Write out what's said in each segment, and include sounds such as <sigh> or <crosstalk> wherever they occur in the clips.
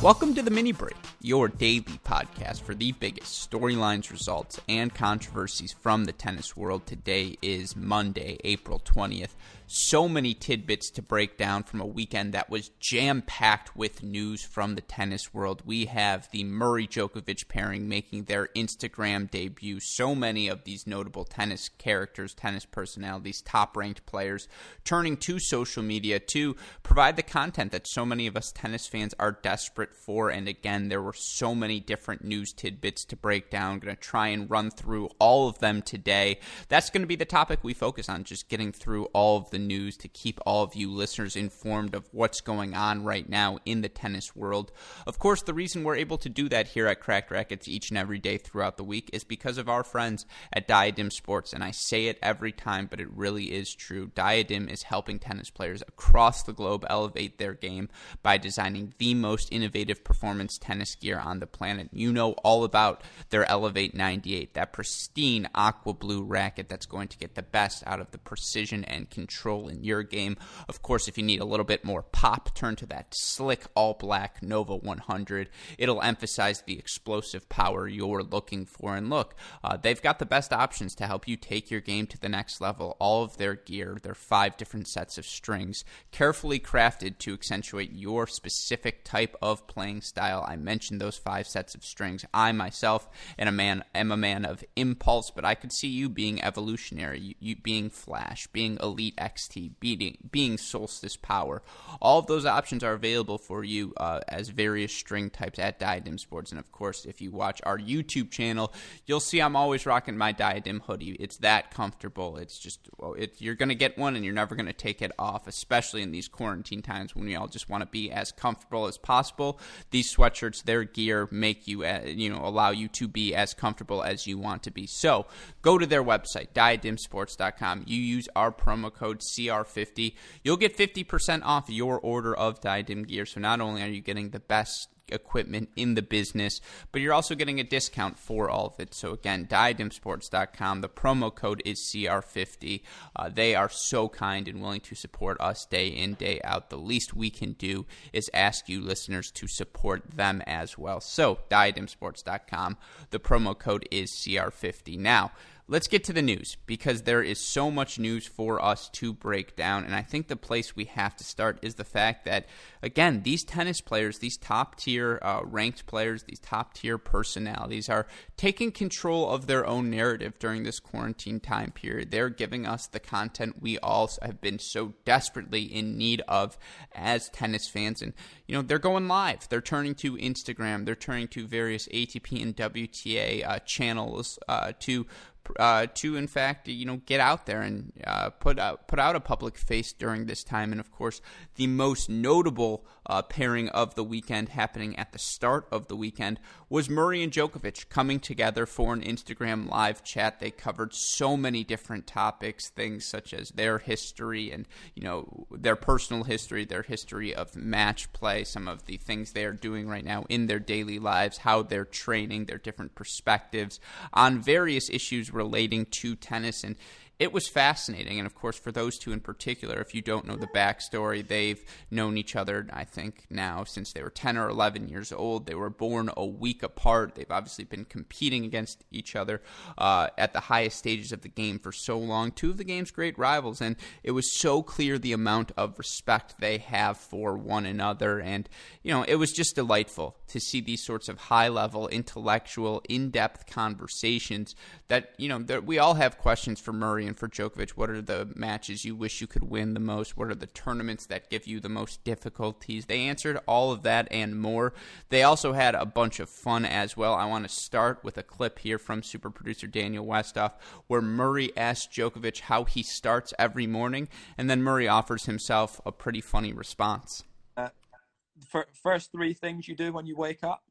Welcome to the Mini Break, your daily podcast for the biggest storylines, results, and controversies from the tennis world. Today is Monday, April 20th so many tidbits to break down from a weekend that was jam packed with news from the tennis world. We have the Murray Djokovic pairing making their Instagram debut. So many of these notable tennis characters, tennis personalities, top ranked players turning to social media to provide the content that so many of us tennis fans are desperate for. And again, there were so many different news tidbits to break down. I'm going to try and run through all of them today. That's going to be the topic we focus on, just getting through all of the the news to keep all of you listeners informed of what's going on right now in the tennis world. Of course, the reason we're able to do that here at Cracked Racquets each and every day throughout the week is because of our friends at Diadem Sports. And I say it every time, but it really is true. Diadem is helping tennis players across the globe elevate their game by designing the most innovative performance tennis gear on the planet. You know all about their Elevate 98, that pristine aqua blue racket that's going to get the best out of the precision and control in your game. Of course, if you need a little bit more pop, turn to that slick all black Nova 100. It'll emphasize the explosive power you're looking for. And look, uh, they've got the best options to help you take your game to the next level. All of their gear, their five different sets of strings, carefully crafted to accentuate your specific type of playing style. I mentioned those five sets of strings. I myself am a man, am a man of impulse, but I could see you being evolutionary, you, you being flash, being elite X NXT, beating, being Solstice Power. All of those options are available for you uh, as various string types at Diadem Sports. And of course, if you watch our YouTube channel, you'll see I'm always rocking my Diadem hoodie. It's that comfortable. It's just, well, it, you're going to get one and you're never going to take it off, especially in these quarantine times when we all just want to be as comfortable as possible. These sweatshirts, their gear, make you, uh, you know, allow you to be as comfortable as you want to be. So go to their website, diademsports.com. You use our promo code CR50. You'll get 50% off your order of Diadem gear. So not only are you getting the best equipment in the business, but you're also getting a discount for all of it. So again, diademsports.com. The promo code is CR50. Uh, they are so kind and willing to support us day in, day out. The least we can do is ask you listeners to support them as well. So diademsports.com. The promo code is CR50. Now, let's get to the news because there is so much news for us to break down. And I think the place we have to start is the fact that, again, these tennis players, these top tier uh, ranked players, these top tier personalities are taking control of their own narrative during this quarantine time period. They're giving us the content we all have been so desperately in need of as tennis fans. And, you know, they're going live. They're turning to Instagram, they're turning to various ATP and WTA uh, channels uh, to uh, to in fact you know get out there and uh, put out put out a public face during this time. And of course, the most notable uh, pairing of the weekend happening at the start of the weekend was Murray and Djokovic coming together for an Instagram live chat. They covered so many different topics, things such as their history and you know their personal history, their history of match play, some of the things they are doing right now in their daily lives, how they're training, their different perspectives on various issues relating to tennis and it was fascinating. And of course, for those two in particular, if you don't know the backstory, they've known each other, I think, now since they were 10 or 11 years old. They were born a week apart. They've obviously been competing against each other uh, at the highest stages of the game for so long. Two of the game's great rivals. And it was so clear the amount of respect they have for one another. And, you know, it was just delightful to see these sorts of high level, intellectual, in depth conversations that, you know, that we all have questions for Murray and for Djokovic, what are the matches you wish you could win the most? What are the tournaments that give you the most difficulties? They answered all of that and more. They also had a bunch of fun as well. I want to start with a clip here from super producer Daniel Westoff where Murray asked Djokovic how he starts every morning, and then Murray offers himself a pretty funny response. Uh, first three things you do when you wake up?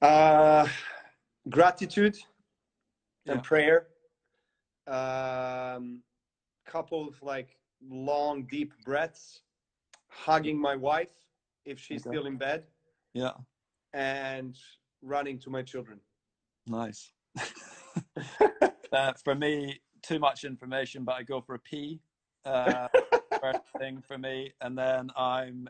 Uh, gratitude and prayer. Um, couple of like long deep breaths hugging my wife if she's okay. still in bed. Yeah. And running to my children. Nice. <laughs> <laughs> Uh, for me too much information but i go for a pee uh, <laughs> first thing for me. And then i'm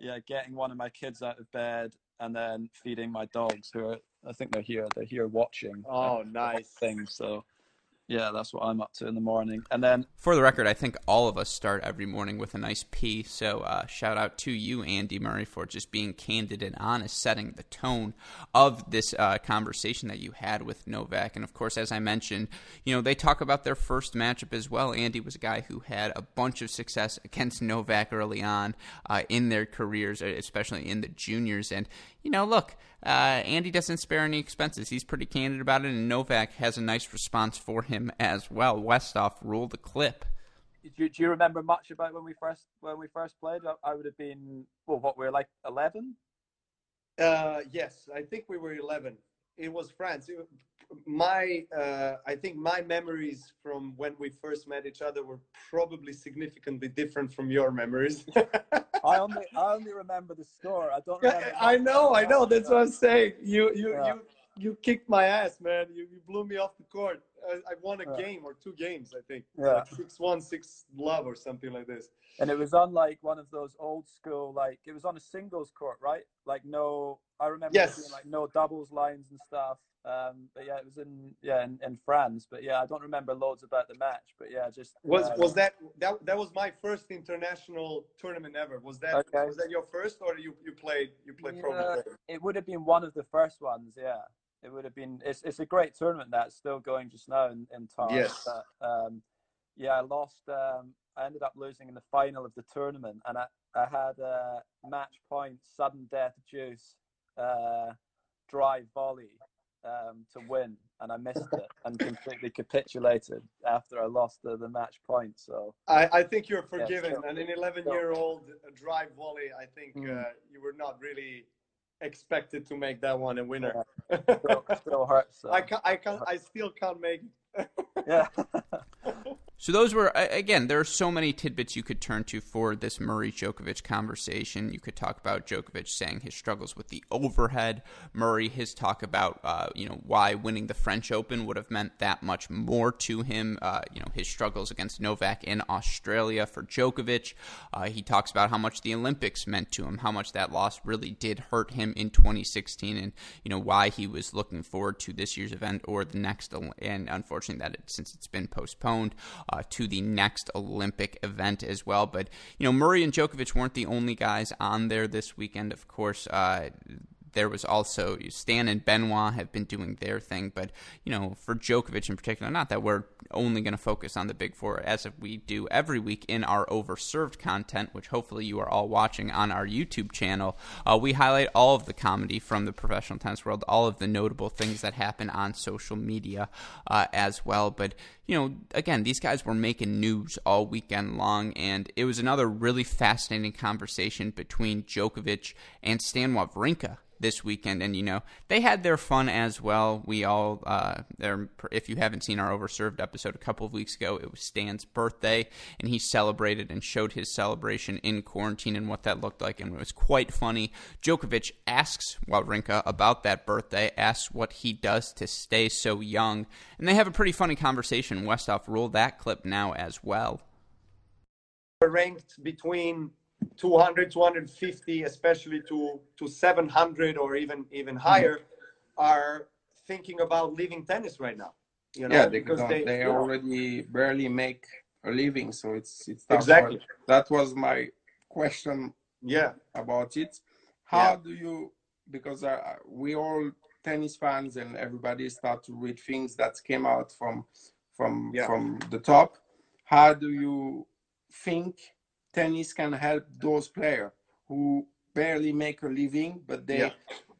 yeah, getting one of my kids out of bed and then feeding my dogs who are I think they're here. They're here watching. Oh, nice thing. So yeah, that's what I'm up to in the morning. And then, for the record, I think all of us start every morning with a nice pee. So, uh, shout out to you, Andy Murray, for just being candid and honest, setting the tone of this uh, conversation that you had with Novak. And of course, as I mentioned, you know, they talk about their first matchup as well. Andy was a guy who had a bunch of success against Novak early on uh, in their careers, especially in the juniors. And, you know, look, uh, Andy doesn't spare any expenses. He's pretty candid about it, and Novak has a nice response for him as well. Westoff ruled the clip. Do you, do you remember much about when we first when we first played? I, I would have been well, what we were like eleven. Uh, yes, I think we were eleven. It was France. It, my uh, I think my memories from when we first met each other were probably significantly different from your memories. <laughs> I only I only remember the score. I don't. Remember <laughs> I know, I know. That's what I'm saying. You you yeah. you you kicked my ass, man. You, you blew me off the court. I, I won a yeah. game or two games, I think. Yeah. Like six one, six love, or something like this. And it was on like one of those old school, like it was on a singles court, right? Like no, I remember yes. Being, like no doubles lines and stuff. Um, but yeah, it was in yeah in, in France. But yeah, I don't remember loads about the match. But yeah, just was uh, was that that that was my first international tournament ever. Was that okay. was that your first, or you you played you played yeah, pro? It would have been one of the first ones. Yeah, it would have been. It's it's a great tournament that's still going just now in in Tarbes. Yes. But, um, yeah, I lost. Um, I ended up losing in the final of the tournament, and I I had a match point sudden death juice Uh, drive volley um, to win, and I missed it and completely capitulated after I lost the, the match point. So I, I think you're forgiven. Yeah, and an 11 year old drive volley, I think mm. uh, you were not really expected to make that one a winner. Yeah. <laughs> Still, still hurts. So. I can I can I still can't make it. yeah. <laughs> So those were again. There are so many tidbits you could turn to for this Murray Djokovic conversation. You could talk about Djokovic saying his struggles with the overhead. Murray his talk about uh, you know why winning the French Open would have meant that much more to him. Uh, you know his struggles against Novak in Australia for Djokovic. Uh, he talks about how much the Olympics meant to him, how much that loss really did hurt him in 2016, and you know why he was looking forward to this year's event or the next. And unfortunately, that it, since it's been postponed uh, to the next Olympic event as well. But, you know, Murray and Djokovic weren't the only guys on there this weekend. Of course, uh, there was also Stan and Benoit have been doing their thing, but you know, for Djokovic in particular, not that we're only going to focus on the big four as we do every week in our overserved content, which hopefully you are all watching on our YouTube channel. Uh, we highlight all of the comedy from the professional tennis world, all of the notable things that happen on social media uh, as well. But you know, again, these guys were making news all weekend long, and it was another really fascinating conversation between Djokovic and Stan Wawrinka this weekend, and you know they had their fun as well. We all, uh, if you haven't seen our overserved episode a couple of weeks ago, it was Stan's birthday, and he celebrated and showed his celebration in quarantine and what that looked like, and it was quite funny. Djokovic asks Wawrinka about that birthday, asks what he does to stay so young, and they have a pretty funny conversation. Westoff ruled that clip now as well. Ranked between 200 250 especially to to 700 or even even higher mm-hmm. are thinking about leaving tennis right now you know yeah, they, because they, they already know. barely make a living so it's it's exactly that was my question yeah about it how yeah. do you because uh, we all tennis fans and everybody start to read things that came out from from yeah. from the top how do you think tennis can help those players who barely make a living, but they yeah.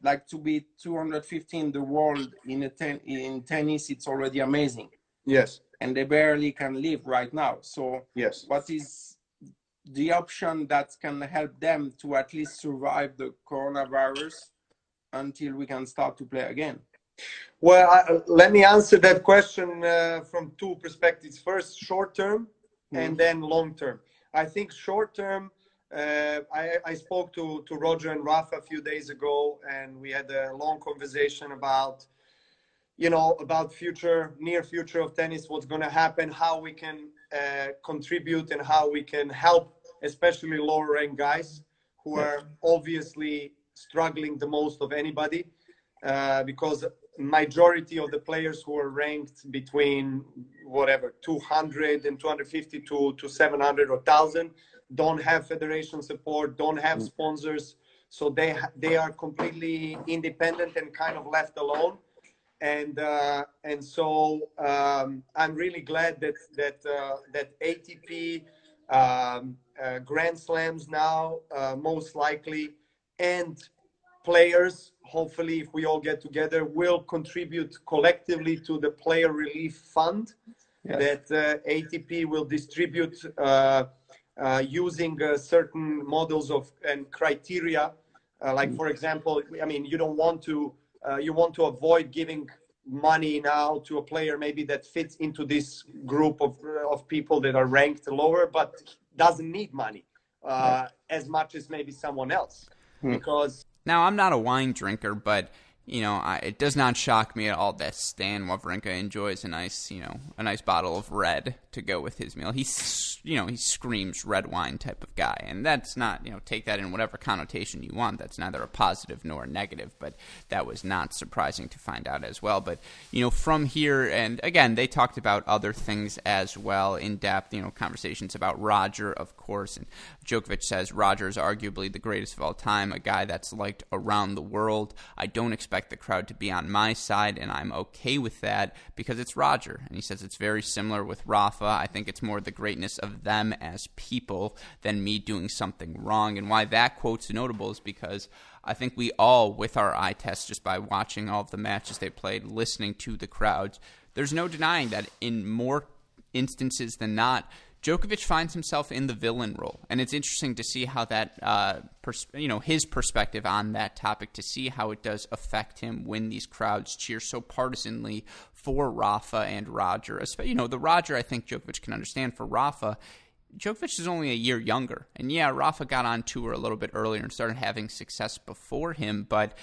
like to be 250 in the world in a ten, in tennis. It's already amazing. Yes, and they barely can live right now. So yes, what is the option that can help them to at least survive the coronavirus until we can start to play again? Well, I, let me answer that question uh, from two perspectives. First, short term, mm-hmm. and then long term. I think short term, uh, I, I, spoke to, to Roger and Rafa a few days ago, and we had a long conversation about, you know, about future, near future of tennis, what's going to happen, how we can uh, contribute, and how we can help, especially lower rank guys who are obviously struggling the most of anybody uh, because majority of the players who are ranked between whatever 200 and 250 to, to 700 or 1000 don't have federation support don't have mm. sponsors so they they are completely independent and kind of left alone and uh, and so um, I'm really glad that that uh, that ATP um, uh, Grand Slams now uh, most likely and players hopefully if we all get together will contribute collectively to the player relief fund yes. that uh, ATP will distribute uh, using certain models of and criteria like mm. for example I mean you don't want to uh, you want to avoid giving money now to a player maybe that fits into this group of of people that are ranked lower but doesn't need money uh, as much as maybe someone else hmm. because now i'm not a wine drinker but you know, I, it does not shock me at all that Stan Wawrinka enjoys a nice, you know, a nice bottle of red to go with his meal. He's, you know, he screams red wine type of guy, and that's not, you know, take that in whatever connotation you want. That's neither a positive nor a negative, but that was not surprising to find out as well. But you know, from here, and again, they talked about other things as well in depth. You know, conversations about Roger, of course, and Djokovic says Roger is arguably the greatest of all time, a guy that's liked around the world. I don't expect the crowd to be on my side, and I'm okay with that because it's Roger. And he says it's very similar with Rafa. I think it's more the greatness of them as people than me doing something wrong. And why that quote's notable is because I think we all, with our eye test, just by watching all of the matches they played, listening to the crowds, there's no denying that in more instances than not, Djokovic finds himself in the villain role, and it's interesting to see how that, uh, pers- you know, his perspective on that topic, to see how it does affect him when these crowds cheer so partisanly for Rafa and Roger. You know, the Roger I think Djokovic can understand. For Rafa, Djokovic is only a year younger, and yeah, Rafa got on tour a little bit earlier and started having success before him, but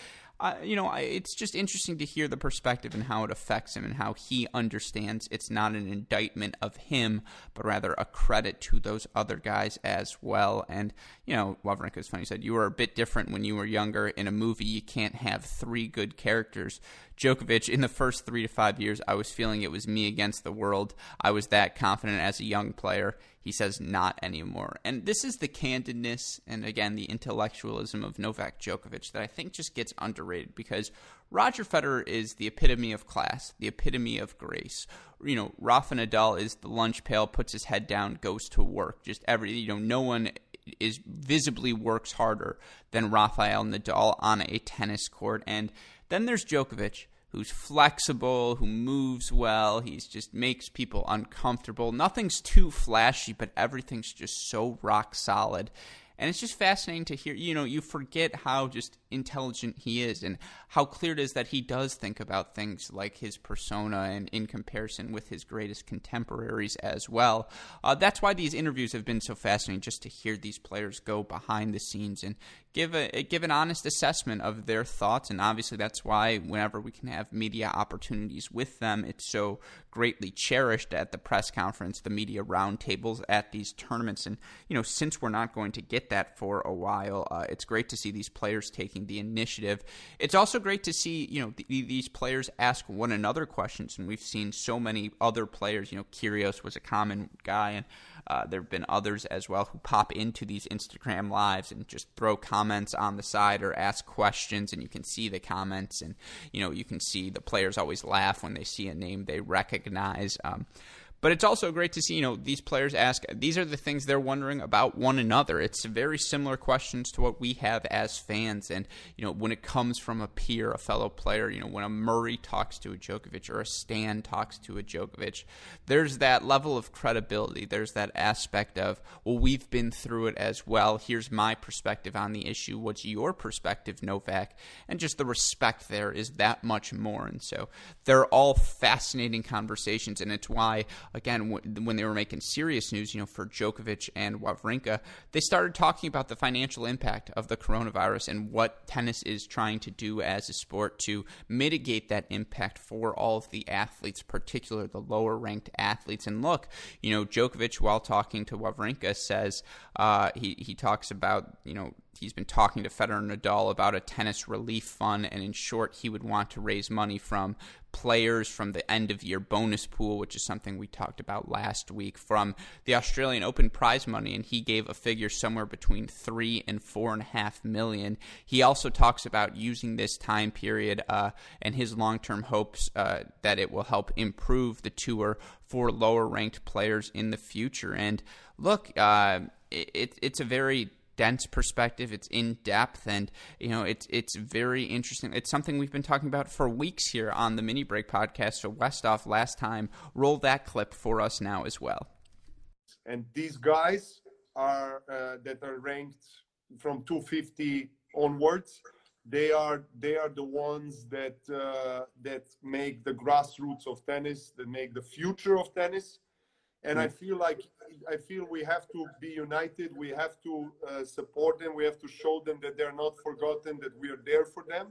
you know, it's just interesting to hear the perspective and how it affects him and how he understands it's not an indictment of him, but rather a credit to those other guys as well. And, you know, Wawrinka is funny. He said, You were a bit different when you were younger. In a movie, you can't have three good characters. Djokovic, in the first three to five years, I was feeling it was me against the world. I was that confident as a young player. He says, not anymore. And this is the candidness and, again, the intellectualism of Novak Djokovic that I think just gets underrated because Roger Federer is the epitome of class, the epitome of grace. You know, Rafa Nadal is the lunch pail, puts his head down, goes to work. Just every, you know, no one is visibly works harder than Rafael Nadal on a tennis court. And then there's Djokovic who's flexible, who moves well. He's just makes people uncomfortable. Nothing's too flashy, but everything's just so rock solid. And it's just fascinating to hear, you know, you forget how just intelligent he is and how clear it is that he does think about things like his persona and in comparison with his greatest contemporaries as well. Uh, that's why these interviews have been so fascinating, just to hear these players go behind the scenes and give a give an honest assessment of their thoughts. And obviously, that's why whenever we can have media opportunities with them, it's so greatly cherished at the press conference, the media roundtables at these tournaments. And you know, since we're not going to get that for a while, uh, it's great to see these players taking taking the initiative. It's also great to see, you know, th- these players ask one another questions, and we've seen so many other players. You know, Kyrgios was a common guy, and uh, there have been others as well who pop into these Instagram lives and just throw comments on the side or ask questions, and you can see the comments, and you know, you can see the players always laugh when they see a name they recognize. Um, but it's also great to see, you know, these players ask. These are the things they're wondering about one another. It's very similar questions to what we have as fans. And you know, when it comes from a peer, a fellow player, you know, when a Murray talks to a Djokovic or a Stan talks to a Djokovic, there's that level of credibility. There's that aspect of, well, we've been through it as well. Here's my perspective on the issue. What's your perspective, Novak? And just the respect there is that much more. And so they're all fascinating conversations, and it's why again, when they were making serious news, you know, for Djokovic and Wawrinka, they started talking about the financial impact of the coronavirus and what tennis is trying to do as a sport to mitigate that impact for all of the athletes, particularly the lower ranked athletes. And look, you know, Djokovic, while talking to Wawrinka, says uh, he he talks about you know he's been talking to Federer and Nadal about a tennis relief fund, and in short, he would want to raise money from players from the end of year bonus pool, which is something we talked about last week, from the Australian Open prize money, and he gave a figure somewhere between three and four and a half million. He also talks about using this time period uh, and his long term hopes uh, that it will help improve the tour for lower ranked players in the future. And look, uh, it, it's a very dense perspective. It's in depth, and you know, it's it's very interesting. It's something we've been talking about for weeks here on the Mini Break podcast. So Westhoff last time, roll that clip for us now as well. And these guys are uh, that are ranked from 250 onwards. They are they are the ones that uh, that make the grassroots of tennis, that make the future of tennis and I mm. feel like I feel we have to be united. We have to uh, support them. We have to show them that they're not forgotten. That we are there for them.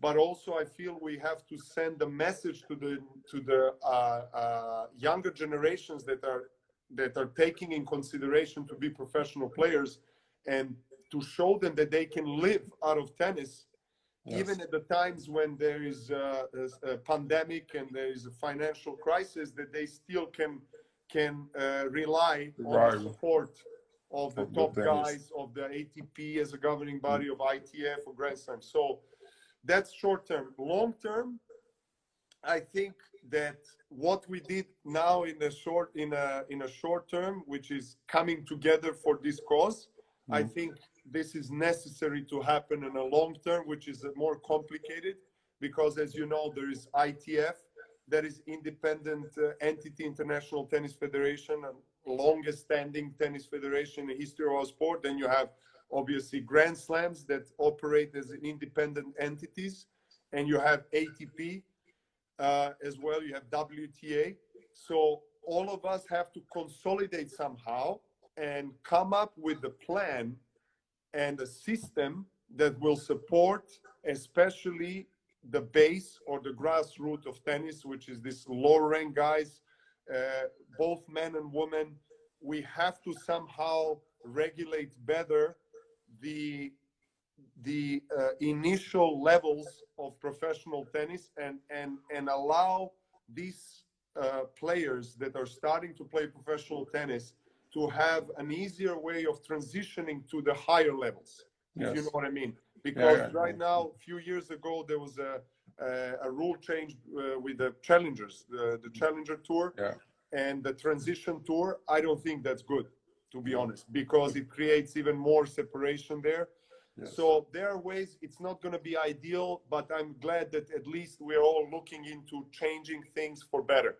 But also, I feel we have to send a message to the to the uh, uh, younger generations that are that are taking in consideration to be professional players, and to show them that they can live out of tennis Yes. even at the times when there is a, a, a, pandemic and there is a financial crisis that they still can can uh, rely right. on the support of the of top the guys of the ATP as a governing body of ITF or Grand Slam. So that's short term. Long term, I think that what we did now in a short in a in a short term, which is coming together for this because mm-hmm. I think this is necessary to happen in a long term, which is more complicated because, as you know, there is ITF, that is independent uh, entity, International Tennis Federation, and longest standing tennis federation in the history of our sport. Then you have obviously Grand Slams that operate as independent entities, and you have ATP uh, as well. You have WTA. So all of us have to consolidate somehow and come up with a plan and a system that will support, especially the base or the grassroots of tennis, which is this lower rank guys, uh, both men and women. We have to somehow regulate better the the uh, initial levels of professional tennis and and and allow these uh, players that are starting to play professional tennis to have an easier way of transitioning to the higher levels. Yes. If you know what I mean because yeah, yeah, right yeah. now, a few years ago, there was a a, a rule change uh, with the challengers, the, the challenger tour, and the transition tour. I don't think that's good, to be honest, because it creates even more separation there. Yes. So there are ways it's not going to be ideal, but I'm glad that at least we're all looking into changing things for better.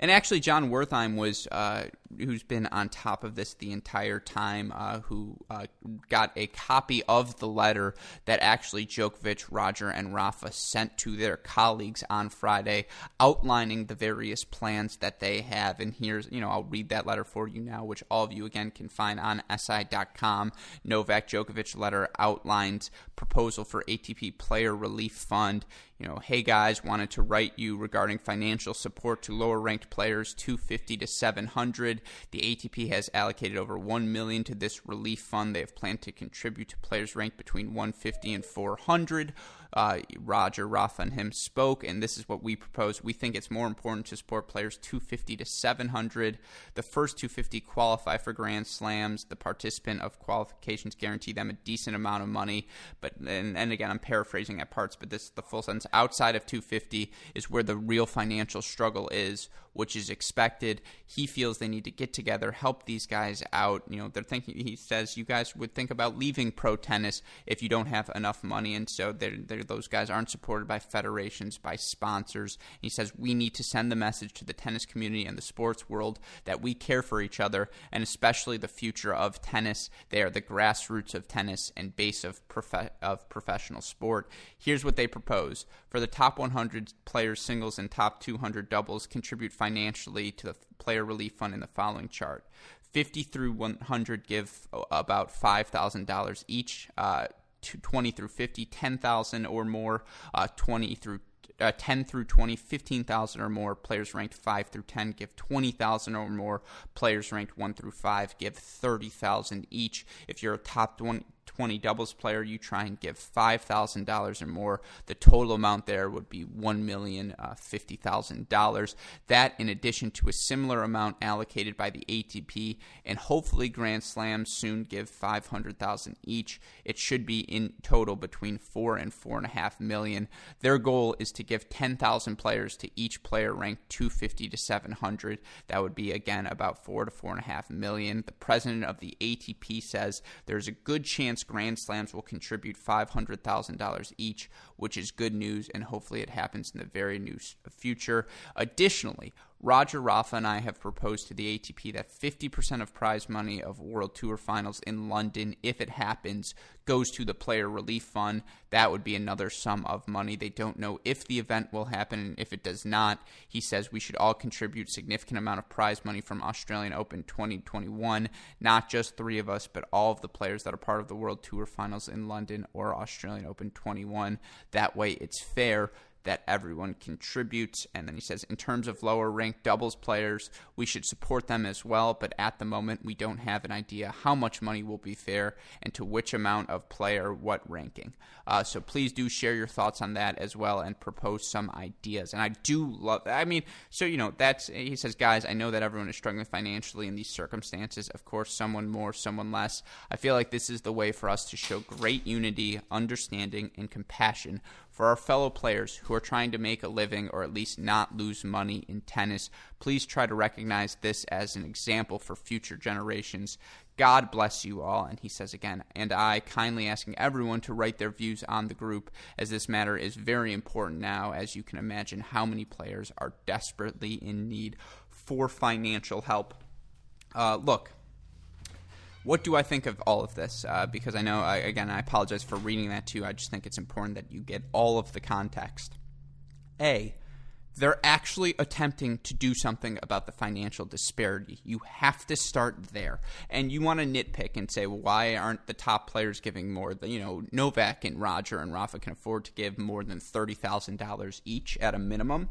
And actually, Jon Wertheim was uh, who's been on top of this the entire time, uh, who uh, got a copy of the letter that actually Djokovic, Roger, and Rafa sent to their colleagues on Friday, outlining the various plans that they have. And here's, you know, I'll read that letter for you now, which all of you again can find on SI.com. Novak Djokovic letter outlines proposal for ATP Player Relief Fund you know, hey guys, wanted to write you regarding financial support to lower ranked players 250 to 700. The ATP has allocated over 1 million to this relief fund. They have planned to contribute to players ranked between 150 and 400 uh, Roger, Rafa, and him spoke, and this is what we propose. We think it's more important to support players 250 to 700. The first 250 qualify for Grand Slams. The participant of qualifications guarantee them a decent amount of money. But and, and again, I'm paraphrasing at parts, but this is the full sentence. Outside of 250 is where the real financial struggle is, which is expected. He feels they need to get together, help these guys out. You know, they're thinking. He says you guys would think about leaving pro tennis if you don't have enough money, and so they're, they're those guys aren't supported by federations, by sponsors. he says we need to send the message to the tennis community and the sports world that we care for each other and especially the future of tennis. They are the grassroots of tennis and base of prof- of professional sport. Here's what they propose: for the top 100 players singles and top 200 doubles, contribute financially to the player relief fund in the following chart. 50 through 100 give about $5,000 each. Uh, 20 through 50, 10,000 or more, uh, 20 through uh, 10 through 20, 15,000 or more. Players ranked 5 through 10 give 20,000 or more. Players ranked 1 through 5 give 30,000 each. If you're a top 20, 20 doubles player, you try and give $5,000 or more. The total amount there would be $1,050,000. Uh, that, in addition to a similar amount allocated by the ATP, and hopefully Grand Slams soon give 500,000 each. It should be in total between four and four and a half million. Their goal is to give 10,000 players to each player ranked 250 to 700. That would be again about four to four and a half million. The president of the ATP says there's a good chance Grand Slams will contribute $500,000 each, which is good news, and hopefully it happens in the very near future. Additionally, Roger Rafa and I have proposed to the ATP that 50% of prize money of World Tour finals in London, if it happens, goes to the player relief fund. That would be another sum of money. They don't know if the event will happen, and if it does not, he says we should all contribute significant amount of prize money from Australian Open 2021. Not just three of us, but all of the players that are part of the World Tour finals in London or Australian Open 21. That way, it's fair that everyone contributes. And then he says, in terms of lower ranked doubles players, we should support them as well. But at the moment, we don't have an idea how much money will be fair and to which amount of player, what ranking. Uh, so please do share your thoughts on that as well and propose some ideas. And I do love, I mean, so, you know, that's, he says, guys, I know that everyone is struggling financially in these circumstances. Of course, someone more, someone less. I feel like this is the way for us to show great unity, understanding, and compassion for our fellow players who are trying to make a living or at least not lose money in tennis, please try to recognize this as an example for future generations. God bless you all. And he says again, and I kindly asking everyone to write their views on the group, as this matter is very important now, as you can imagine how many players are desperately in need for financial help. Uh, look, what do I think of all of this? Uh, because I know, I, again, I apologize for reading that too. I just think it's important that you get all of the context. A, they're actually attempting to do something about the financial disparity. You have to start there. And you want to nitpick and say, well, why aren't the top players giving more? You know, Novak and Roger and Rafa can afford to give more than $30,000 each at a minimum.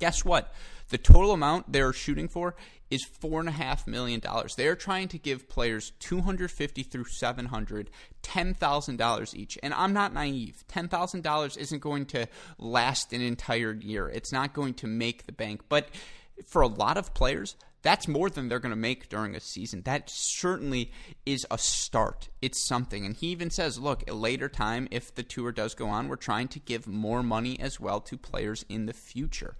Guess what? The total amount they're shooting for is four and a half million dollars. They are trying to give players 250 through 700, ten thousand dollars each. And I'm not naive. Ten thousand dollars isn't going to last an entire year. It's not going to make the bank. But for a lot of players, that's more than they're going to make during a season. That certainly is a start. It's something. And he even says, look, a later time, if the tour does go on, we're trying to give more money as well to players in the future.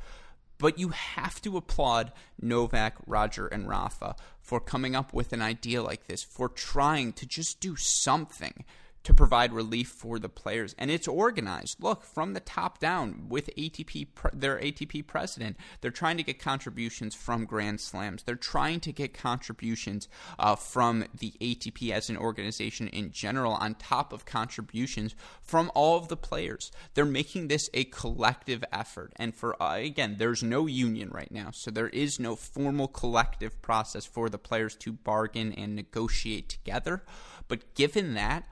But you have to applaud Novak, Roger, and Rafa for coming up with an idea like this, for trying to just do something to provide relief for the players. And it's organized. Look from the top down with ATP their ATP president they're trying to get contributions from grand slams. They're trying to get contributions uh, from the ATP as an organization in general on top of contributions from all of the players. They're making this a collective effort. And for uh, again there's no union right now. So there is no formal collective process for the players to bargain and negotiate together. But given that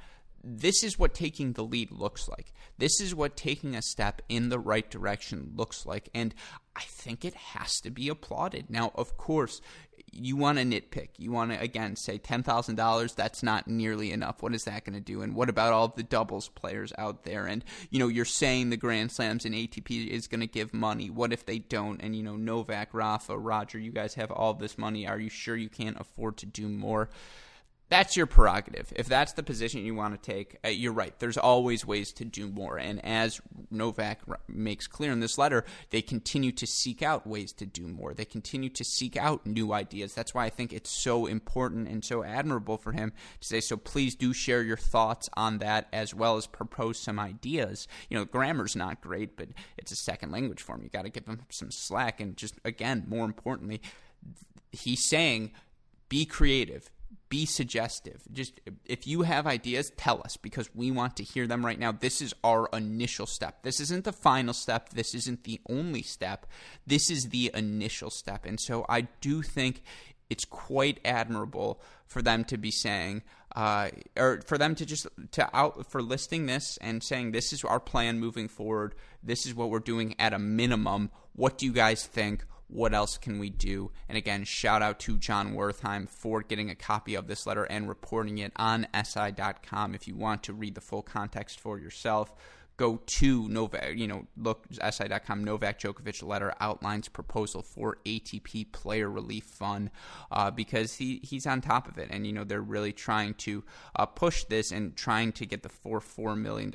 this is what taking the lead looks like. This is what taking a step in the right direction looks like. And I think it has to be applauded. Now, of course, you want to nitpick. You want to, again, say $10,000, that's not nearly enough. What is that going to do? And what about all the doubles players out there? And, you know, you're saying the Grand Slams and ATP is going to give money. What if they don't? And, you know, Novak, Rafa, Roger, you guys have all this money. Are you sure you can't afford to do more? That's your prerogative. If that's the position you want to take, uh, you're right. There's always ways to do more. And as Novak makes clear in this letter, they continue to seek out ways to do more. They continue to seek out new ideas. That's why I think it's so important and so admirable for him to say, so please do share your thoughts on that as well as propose some ideas. You know, grammar's not great, but it's a second language for him. You got to give him some slack. And just, again, more importantly, he's saying, be creative be suggestive. Just if you have ideas, tell us because we want to hear them right now. This is our initial step. This isn't the final step. This isn't the only step. This is the initial step. And so I do think it's quite admirable for them to be saying, uh, or for them to just to out for listing this and saying this is our plan moving forward. This is what we're doing at a minimum. What do you guys think? What else can we do? And again, shout out to Jon Wertheim for getting a copy of this letter and reporting it on SI.com if you want to read the full context for yourself go to Novak, you know, look, SI.com, Novak Djokovic letter outlines proposal for ATP player relief fund uh, because he, he's on top of it. And, you know, they're really trying to uh, push this and trying to get the four $4 million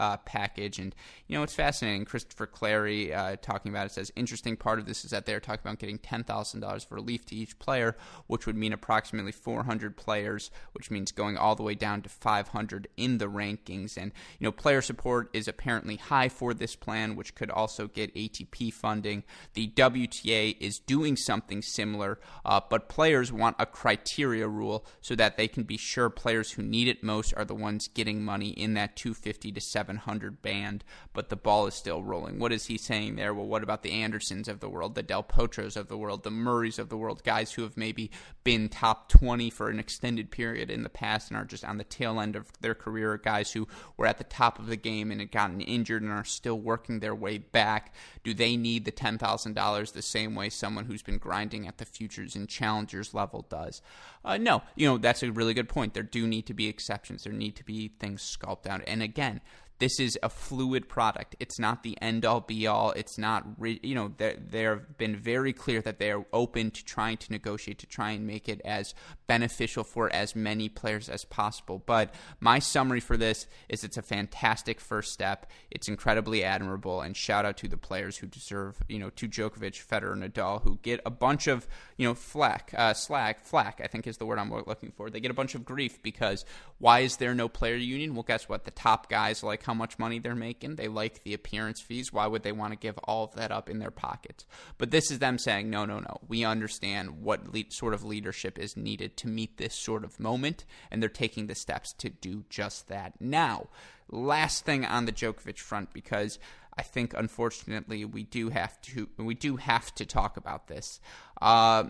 uh, package. And, you know, it's fascinating. Christopher Clarey uh, talking about it says, interesting part of this is that they're talking about getting $10,000 for relief to each player, which would mean approximately 400 players, which means going all the way down to 500 in the rankings. And, you know, player support is apparently high for this plan, which could also get ATP funding. The WTA is doing something similar, uh, but players want a criteria rule so that they can be sure players who need it most are the ones getting money in that 250 to 700 band. But the ball is still rolling. What is he saying there? Well, what about the Andersons of the world, the Del Potros of the world, the Murrays of the world, guys who have maybe been top 20 for an extended period in the past and are just on the tail end of their career, guys who were at the top of the game and had gotten injured and are still working their way back? Do they need the $10,000 the same way someone who's been grinding at the futures and challengers level does? Uh, no, you know, that's a really good point. There do need to be exceptions. There need to be things sculpted out. And again, this is a fluid product. It's not the end all be all. It's not, you know, they've been very clear that they are open to trying to negotiate to try and make it as beneficial for as many players as possible. But my summary for this is it's a fantastic first step. It's incredibly admirable, and shout out to the players who deserve, you know, to Djokovic, Federer, Nadal, who get a bunch of, you know, flack, uh, slack, flack, I think is the word I'm looking for. They get a bunch of grief because why is there no player union? Well, guess what? The top guys like how much money they're making. They like the appearance fees. Why would they want to give all of that up in their pockets? But this is them saying, no, no, no. We understand what le- sort of leadership is needed to meet this sort of moment, and they're taking the steps to do just that. Now, last thing on the Djokovic front, because I think unfortunately we do have to we do have to talk about this. Uh,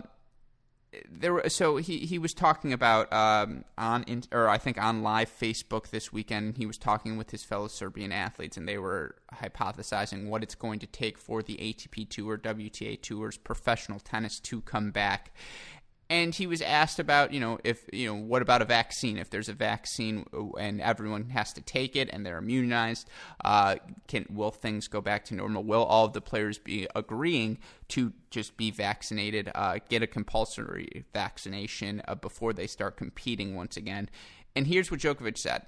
there so he he was talking about um, on or I think on live Facebook this weekend he was talking with his fellow Serbian athletes and they were hypothesizing what it's going to take for the ATP tour WTA tours professional tennis to come back and he was asked about you know if you know what about a vaccine? If there's a vaccine and everyone has to take it and they're immunized uh, can will things go back to normal? Will all of the players be agreeing to just be vaccinated uh, get a compulsory vaccination uh, before they start competing once again? And here's what Djokovic said.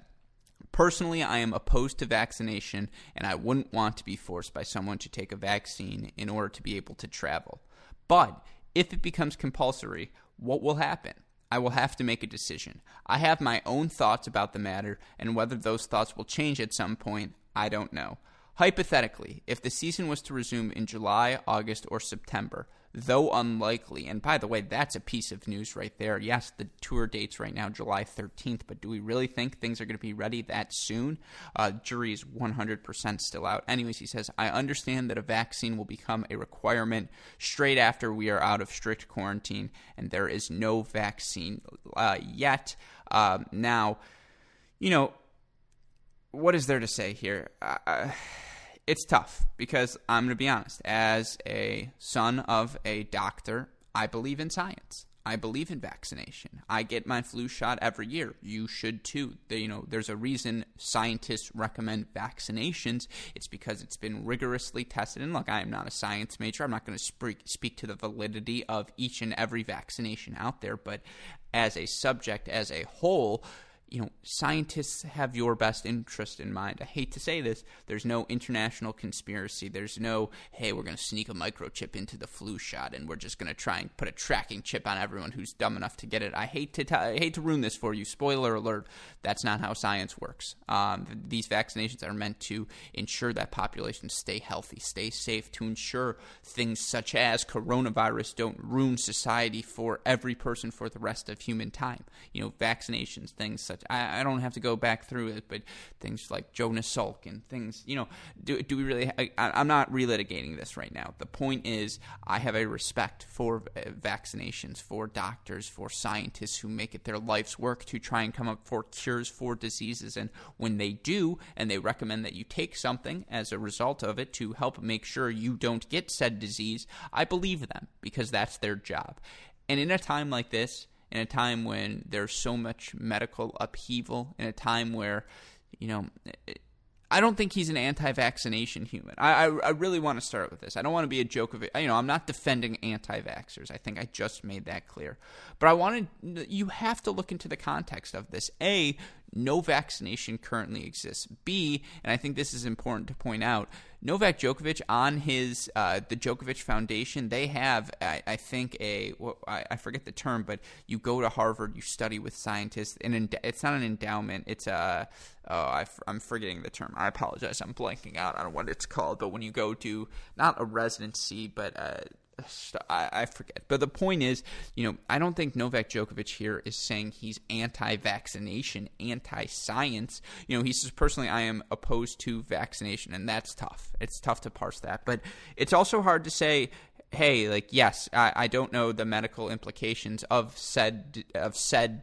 Personally, I am opposed to vaccination, and I wouldn't want to be forced by someone to take a vaccine in order to be able to travel. But if it becomes compulsory, what will happen? I will have to make a decision. I have my own thoughts about the matter, and whether those thoughts will change at some point, I don't know. Hypothetically, if the season was to resume in July, August, or September, though unlikely. And by the way, that's a piece of news right there. Yes, the tour date's right now July 13th, but do we really think things are going to be ready that soon? Uh, jury is 100% still out. Anyways, he says, I understand that a vaccine will become a requirement straight after we are out of strict quarantine, and there is no vaccine uh, yet. Uh, now, you know, what is there to say here? Uh, it's tough because I'm going to be honest. As a son of a doctor, I believe in science. I believe in vaccination. I get my flu shot every year. You should too. You know, there's a reason scientists recommend vaccinations. It's because it's been rigorously tested. And look, I am not a science major. I'm not going to speak speak to the validity of each and every vaccination out there, but as a subject as a whole, you know, scientists have your best interest in mind. I hate to say this. There's no international conspiracy. There's no, hey, we're going to sneak a microchip into the flu shot and we're just going to try and put a tracking chip on everyone who's dumb enough to get it. I hate to t- I hate to ruin this for you. Spoiler alert: that's not how science works. Um, these vaccinations are meant to ensure that populations stay healthy, stay safe, to ensure things such as coronavirus don't ruin society for every person for the rest of human time. You know, vaccinations, things such such. I, I don't have to go back through it, but things like Jonas Salk and things, you know, do, do we really? I, I'm not relitigating this right now. The point is, I have a respect for vaccinations, for doctors, for scientists who make it their life's work to try and come up for cures for diseases. And when they do, and they recommend that you take something as a result of it to help make sure you don't get said disease, I believe them because that's their job. And in a time like this, in a time when there's so much medical upheaval, in a time where, you know, I don't think he's an anti-vaccination human. I, I, I really want to start with this. I don't want to be a joke of it. You know, I'm not defending anti-vaxxers. I think I just made that clear. But I wanted you have to look into the context of this. A, no vaccination currently exists. B, and I think this is important to point out, Novak Djokovic on his uh, the Djokovic Foundation, they have I, I think a well, I, I, forget the term, but you go to Harvard, you study with scientists, and it's not an endowment. It's a oh, I, am forgetting the term. I apologize. I'm blanking out on what it's called. But when you go to not a residency, but uh, I, forget. But the point is, you know, I don't think Novak Djokovic here is saying he's anti-vaccination, anti-science. You know, he says personally, I am opposed to vaccination, and that's tough. It's tough to parse that, but it's also hard to say hey, like yes, I, I, don't know the medical implications of said of said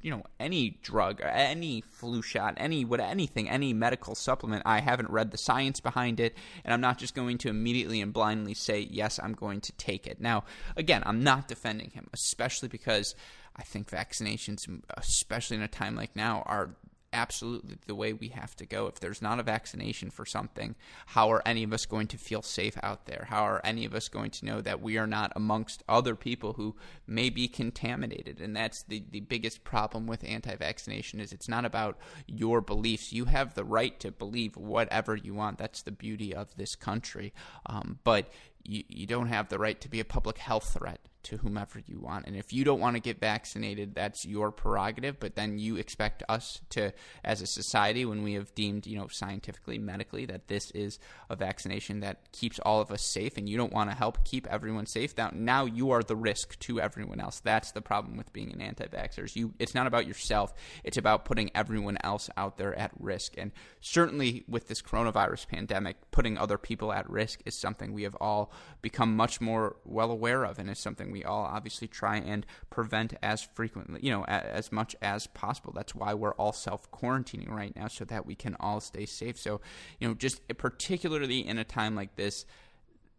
you know any drug any flu shot any what anything any medical supplement i haven't read the science behind it and i'm not just going to immediately and blindly say yes i'm going to take it. Now again i'm not defending him especially because i think vaccinations especially in a time like now are absolutely the way we have to go. If there's not a vaccination for something, how are any of us going to feel safe out there? How are any of us going to know that we are not amongst other people who may be contaminated? And that's the, the biggest problem with anti-vaccination is it's not about your beliefs. You have the right to believe whatever you want. That's the beauty of this country. Um, but you, you don't have the right to be a public health threat to whomever you want. And if you don't want to get vaccinated, that's your prerogative. But then you expect us to, as a society, when we have deemed, you know, scientifically, medically, that this is a vaccination that keeps all of us safe, and you don't want to help keep everyone safe. Now, now you are the risk to everyone else. That's the problem with being an anti-vaxxer. You, it's not about yourself. It's about putting everyone else out there at risk. And certainly with this coronavirus pandemic, putting other people at risk is something we have all become much more well aware of, and it's something we all obviously try and prevent as frequently, you know, as much as possible. That's why we're all self quarantining right now so that we can all stay safe. So, you know, just particularly in a time like this,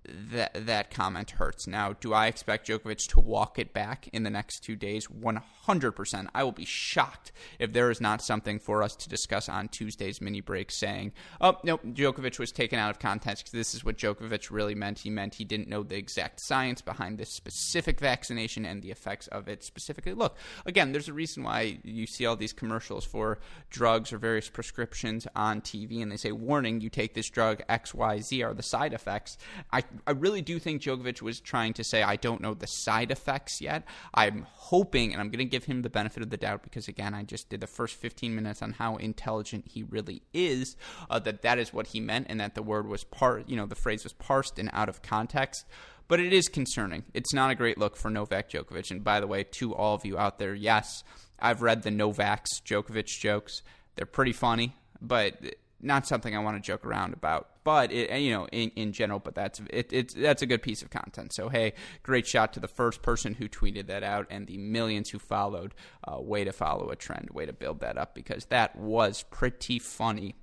that that comment hurts. Now, do I expect Djokovic to walk it back in the next two days? 100%. I will be shocked if there is not something for us to discuss on Tuesday's mini break saying, oh, no, Djokovic was taken out of context this is what Djokovic really meant. He meant he didn't know the exact science behind this specific vaccination and the effects of it specifically. Look, again, there's a reason why you see all these commercials for drugs or various prescriptions on TV and they say, warning, you take this drug, X, Y, Z are the side effects. I I really do think Djokovic was trying to say, I don't know the side effects yet. I'm hoping, and I'm going to give him the benefit of the doubt because, again, I just did the first 15 minutes on how intelligent he really is, uh, that that is what he meant and that the word was part, you know, the phrase was parsed and out of context. But it is concerning. It's not a great look for Novak Djokovic. And by the way, to all of you out there, yes, I've read the Novaks Djokovic jokes. They're pretty funny, but not something I want to joke around about but it, you know, in, in general, but that's it, it's that's a good piece of content. So hey, great shot to the first person who tweeted that out and the millions who followed. Uh, way to follow a trend, way to build that up because that was pretty funny.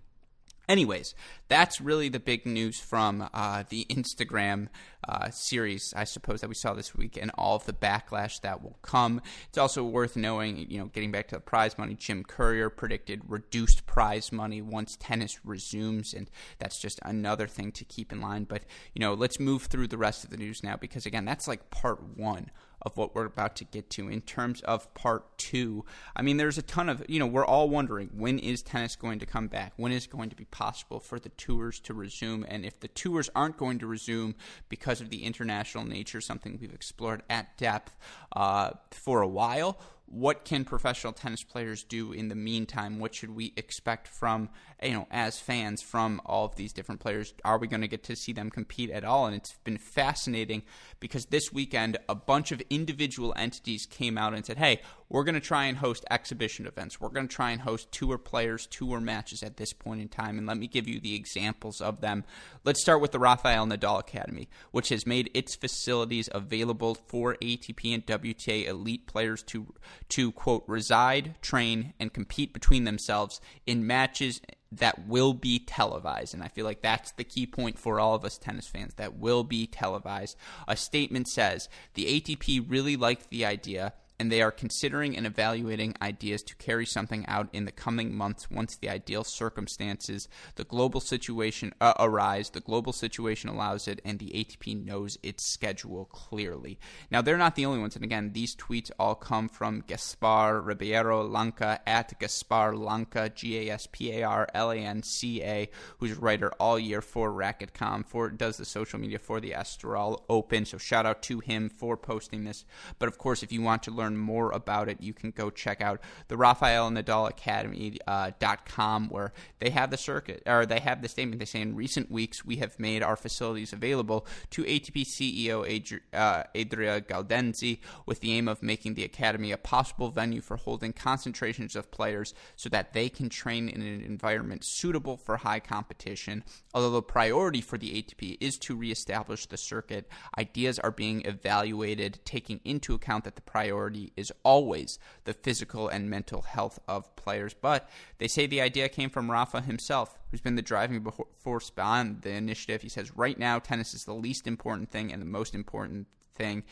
Anyways, that's really the big news from uh, the Instagram uh, series, I suppose, that we saw this week and all of the backlash that will come. It's also worth knowing, you know, getting back to the prize money, Jim Courier predicted reduced prize money once tennis resumes, and that's just another thing to keep in line. But, you know, let's move through the rest of the news now because, again, that's like part one of what we're about to get to in terms of part two. I mean, there's a ton of, you know, we're all wondering when is tennis going to come back? When is it going to be possible for the tours to resume? And if the tours aren't going to resume because of the international nature, something we've explored at depth uh, for a while, what can professional tennis players do in the meantime? What should we expect from, you know, as fans from all of these different players? Are we going to get to see them compete at all? And it's been fascinating because this weekend, a bunch of individual entities came out and said, hey, we're going to try and host exhibition events. We're going to try and host tour players, tour matches at this point in time. And let me give you the examples of them. Let's start with the Rafael Nadal Academy, which has made its facilities available for ATP and WTA elite players to, to quote, reside, train, and compete between themselves in matches that will be televised. And I feel like that's the key point for all of us tennis fans that will be televised. A statement says the ATP really liked the idea and they are considering and evaluating ideas to carry something out in the coming months once the ideal circumstances, the global situation uh, arise, the global situation allows it, and the ATP knows its schedule clearly. Now, they're not the only ones, and again, these tweets all come from Gaspar Ribeiro Lanca at Gaspar Lanca, G A S P A R L A N C A, who's a writer all year for Racketcom, for does the social media for the Estoril Open. So shout out to him for posting this. But of course, if you want to learn learn more about it, you can go check out the Rafael Nadal Academy.com uh, where they have the circuit or they have the statement. They say in recent weeks we have made our facilities available to ATP CEO Adri- uh, Andrea Gaudenzi with the aim of making the academy a possible venue for holding concentrations of players so that they can train in an environment suitable for high competition. Although the priority for the ATP is to reestablish the circuit, ideas are being evaluated taking into account that the priority priority is always the physical and mental health of players. But they say the idea came from Rafa himself, who's been the driving force behind the initiative. He says, right now, tennis is the least important thing, and the most important thing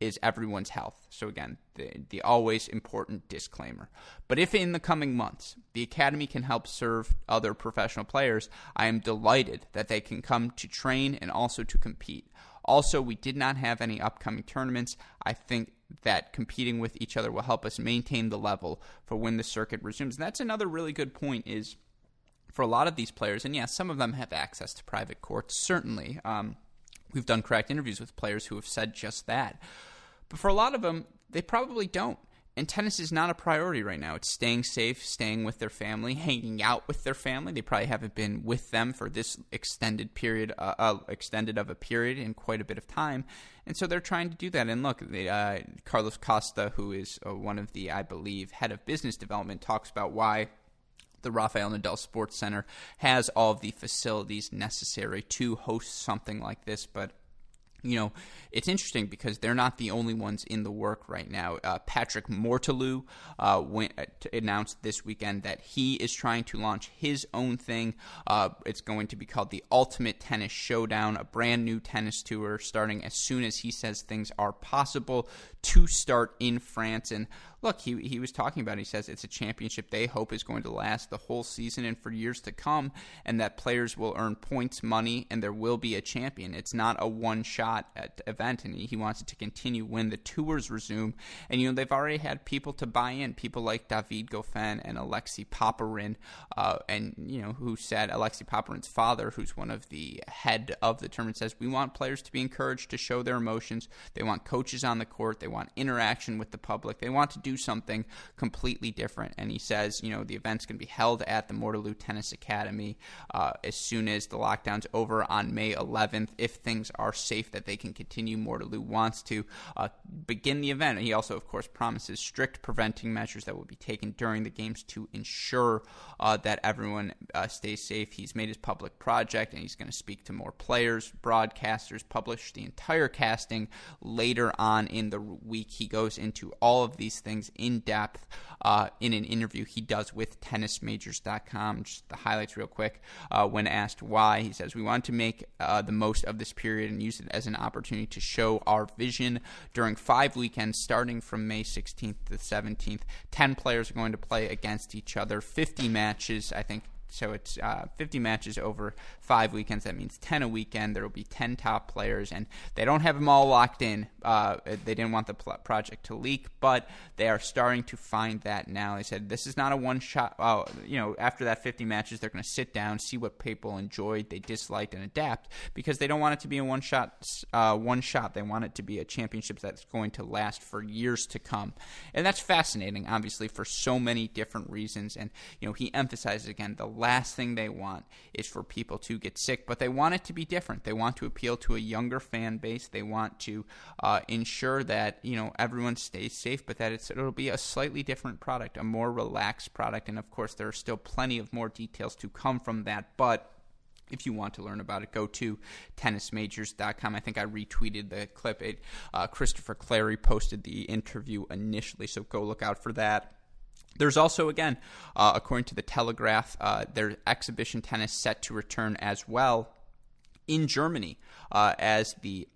is everyone's health. So again, the, the always important disclaimer. But if in the coming months the academy can help serve other professional players, I am delighted that they can come to train and also to compete. Also, we did not have any upcoming tournaments. I think that competing with each other will help us maintain the level for when the circuit resumes. And that's another really good point is for a lot of these players, and yes, some of them have access to private courts, certainly. Um, we've done correct interviews with players who have said just that. But for a lot of them, they probably don't. And tennis is not a priority right now. It's staying safe, staying with their family, <laughs> hanging out with their family. They probably haven't been with them for this extended period, uh, uh, extended of a period in quite a bit of time, and so they're trying to do that. And look, uh, Carlos Costa, who is uh, one of the, I believe, head of business development, talks about why the Rafael Nadal Sports Center has all the facilities necessary to host something like this, but you know, it's interesting because they're not the only ones in the work right now. Uh, Patrick Mouratoglou uh, went, uh, announced this weekend that he is trying to launch his own thing. Uh, it's going to be called the Ultimate Tennis Showdown, a brand new tennis tour starting as soon as he says things are possible to start in France. And look, he, he was talking about it. He says it's a championship they hope is going to last the whole season and for years to come, and that players will earn points, money, and there will be a champion. It's not a one shot event, and he wants it to continue when the tours resume. And, you know, they've already had people to buy in, people like David Goffin and Alexei Popyrin, uh, and, you know, who said Alexei Popyrin's father, who's one of the head of the tournament, says, We want players to be encouraged to show their emotions. They want coaches on the court. They want interaction with the public. They want to do something completely different. And he says, you know, the event's going to be held at the Mouratoglou Tennis Academy uh, as soon as the lockdown's over on May 11th. If things are safe, that they can continue. Mouratoglou wants to uh, begin the event. He also, of course, promises strict preventing measures that will be taken during the games to ensure uh, that everyone uh, stays safe. He's made his public project and he's going to speak to more players, broadcasters, publish the entire casting later on in the week. He goes into all of these things in depth uh, in an interview he does with tennismajors.com. Just the highlights, real quick. Uh, when asked why, he says, We want to make uh, the most of this period and use it as an opportunity to show our vision during five weekends starting from May 16th to 17th. 10 players are going to play against each other, 50 matches. I think so it's uh, 50 matches over five weekends. That means 10 a weekend. There will be 10 top players, and they don't have them all locked in. Uh, they didn't want the project to leak, but they are starting to find that now. They said this is not a one shot. Uh, you know, after that 50 matches, they're going to sit down, see what people enjoyed, they disliked, and adapt because they don't want it to be a one shot. Uh, one shot. They want it to be a championship that's going to last for years to come, and that's fascinating. Obviously, for so many different reasons. And you know, he emphasizes again the last thing they want is for people to get sick, but they want it to be different. They want to appeal to a younger fan base. They want to uh, ensure that you know everyone stays safe, but that it'll be a slightly different product, a more relaxed product. And of course, there are still plenty of more details to come from that, but if you want to learn about it, go to tennismajors.com. I think I retweeted the clip. It, uh, Christopher Clarey posted the interview initially, so go look out for that. There's also, again, uh, according to the Telegraph, uh, there's exhibition tennis set to return as well in Germany uh, as the